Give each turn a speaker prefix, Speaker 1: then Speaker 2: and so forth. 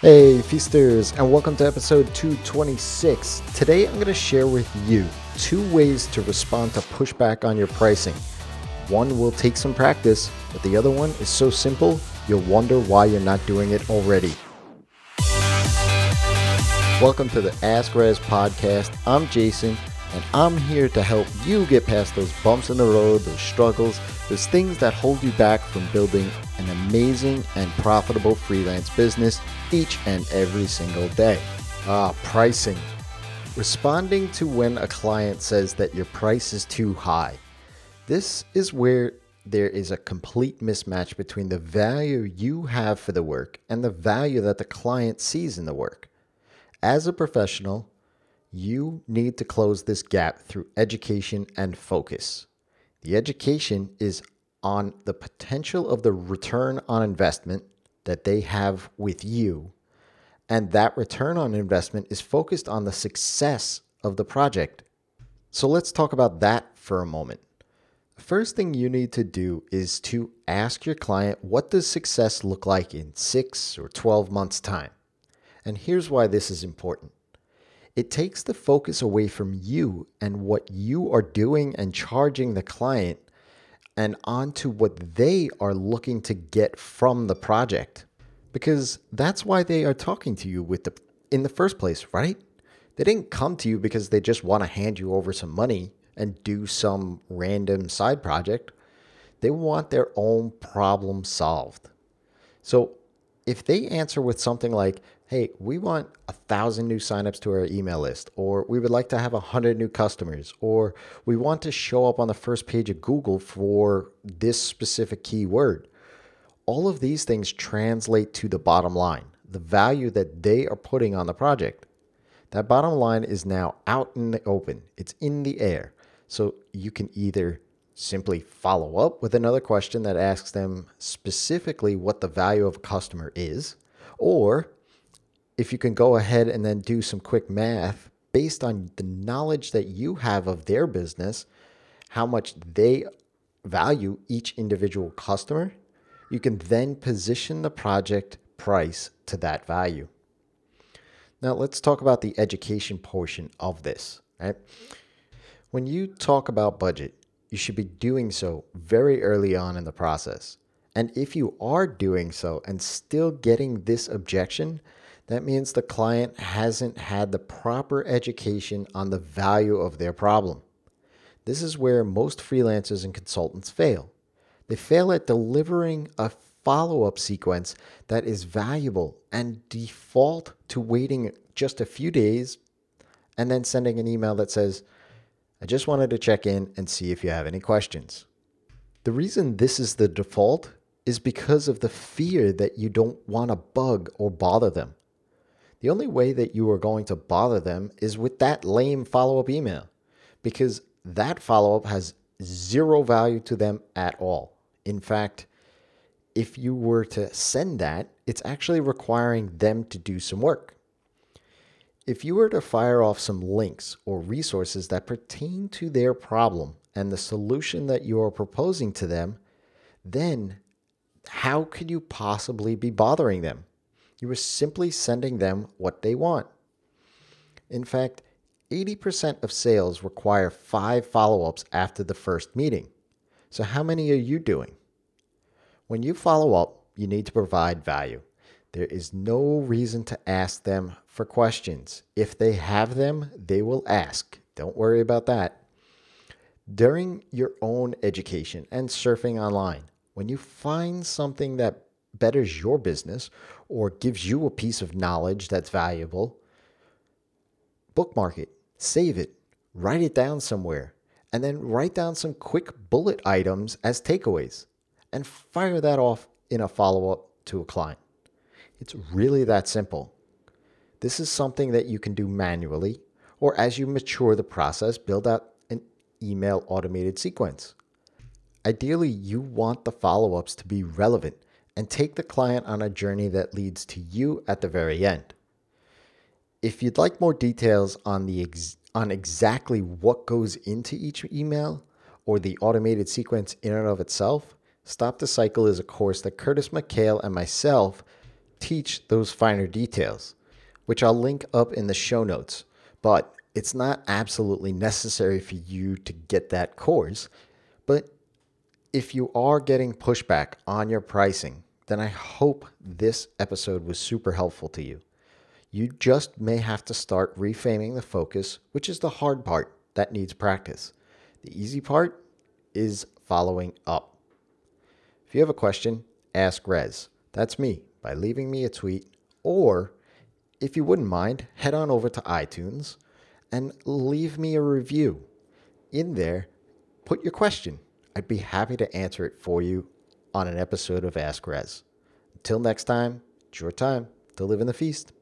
Speaker 1: Hey, feasters, and welcome to episode 226. Today I'm going to share with you two ways to respond to pushback on your pricing. One will take some practice, but the other one is so simple you'll wonder why you're not doing it already. Welcome to the Ask Rez podcast. I'm Jason, and I'm here to help you get past those bumps in the road, those struggles, those things that hold you back from building an amazing and profitable freelance business each and every single day. Ah, pricing. Responding to when a client says that your price is too high. This is where there is a complete mismatch between the value you have for the work and the value that the client sees in the work. As a professional, you need to close this gap through education and focus. The education is on the potential of the return on investment that they have with you. And that return on investment is focused on the success of the project. So let's talk about that for a moment. The first thing you need to do is to ask your client what does success look like in 6 or 12 months time. And here's why this is important. It takes the focus away from you and what you are doing and charging the client and onto what they are looking to get from the project. Because that's why they are talking to you with the in the first place, right? They didn't come to you because they just want to hand you over some money and do some random side project. They want their own problem solved. So if they answer with something like, hey, we want a thousand new signups to our email list, or we would like to have a hundred new customers, or we want to show up on the first page of Google for this specific keyword. All of these things translate to the bottom line, the value that they are putting on the project. That bottom line is now out in the open, it's in the air. So you can either simply follow up with another question that asks them specifically what the value of a customer is, or if you can go ahead and then do some quick math based on the knowledge that you have of their business, how much they value each individual customer, you can then position the project price to that value. Now, let's talk about the education portion of this. Right? When you talk about budget, you should be doing so very early on in the process. And if you are doing so and still getting this objection, that means the client hasn't had the proper education on the value of their problem. This is where most freelancers and consultants fail. They fail at delivering a follow up sequence that is valuable and default to waiting just a few days and then sending an email that says, I just wanted to check in and see if you have any questions. The reason this is the default is because of the fear that you don't want to bug or bother them. The only way that you are going to bother them is with that lame follow up email because that follow up has zero value to them at all. In fact, if you were to send that, it's actually requiring them to do some work. If you were to fire off some links or resources that pertain to their problem and the solution that you are proposing to them, then how could you possibly be bothering them? You are simply sending them what they want. In fact, 80% of sales require five follow ups after the first meeting. So, how many are you doing? When you follow up, you need to provide value. There is no reason to ask them for questions. If they have them, they will ask. Don't worry about that. During your own education and surfing online, when you find something that betters your business or gives you a piece of knowledge that's valuable, bookmark it, save it, write it down somewhere, and then write down some quick bullet items as takeaways and fire that off in a follow up to a client. It's really that simple. This is something that you can do manually, or as you mature the process, build out an email automated sequence. Ideally, you want the follow ups to be relevant and take the client on a journey that leads to you at the very end. If you'd like more details on the ex- on exactly what goes into each email or the automated sequence in and of itself, Stop the Cycle is a course that Curtis McHale and myself teach those finer details, which I'll link up in the show notes. But it's not absolutely necessary for you to get that course. But if you are getting pushback on your pricing, then I hope this episode was super helpful to you. You just may have to start reframing the focus, which is the hard part that needs practice. The easy part is following up. If you have a question, ask Rez. That's me by leaving me a tweet, or if you wouldn't mind, head on over to iTunes and leave me a review. In there, put your question. I'd be happy to answer it for you on an episode of Ask Rez. Until next time, it's your time to live in the feast.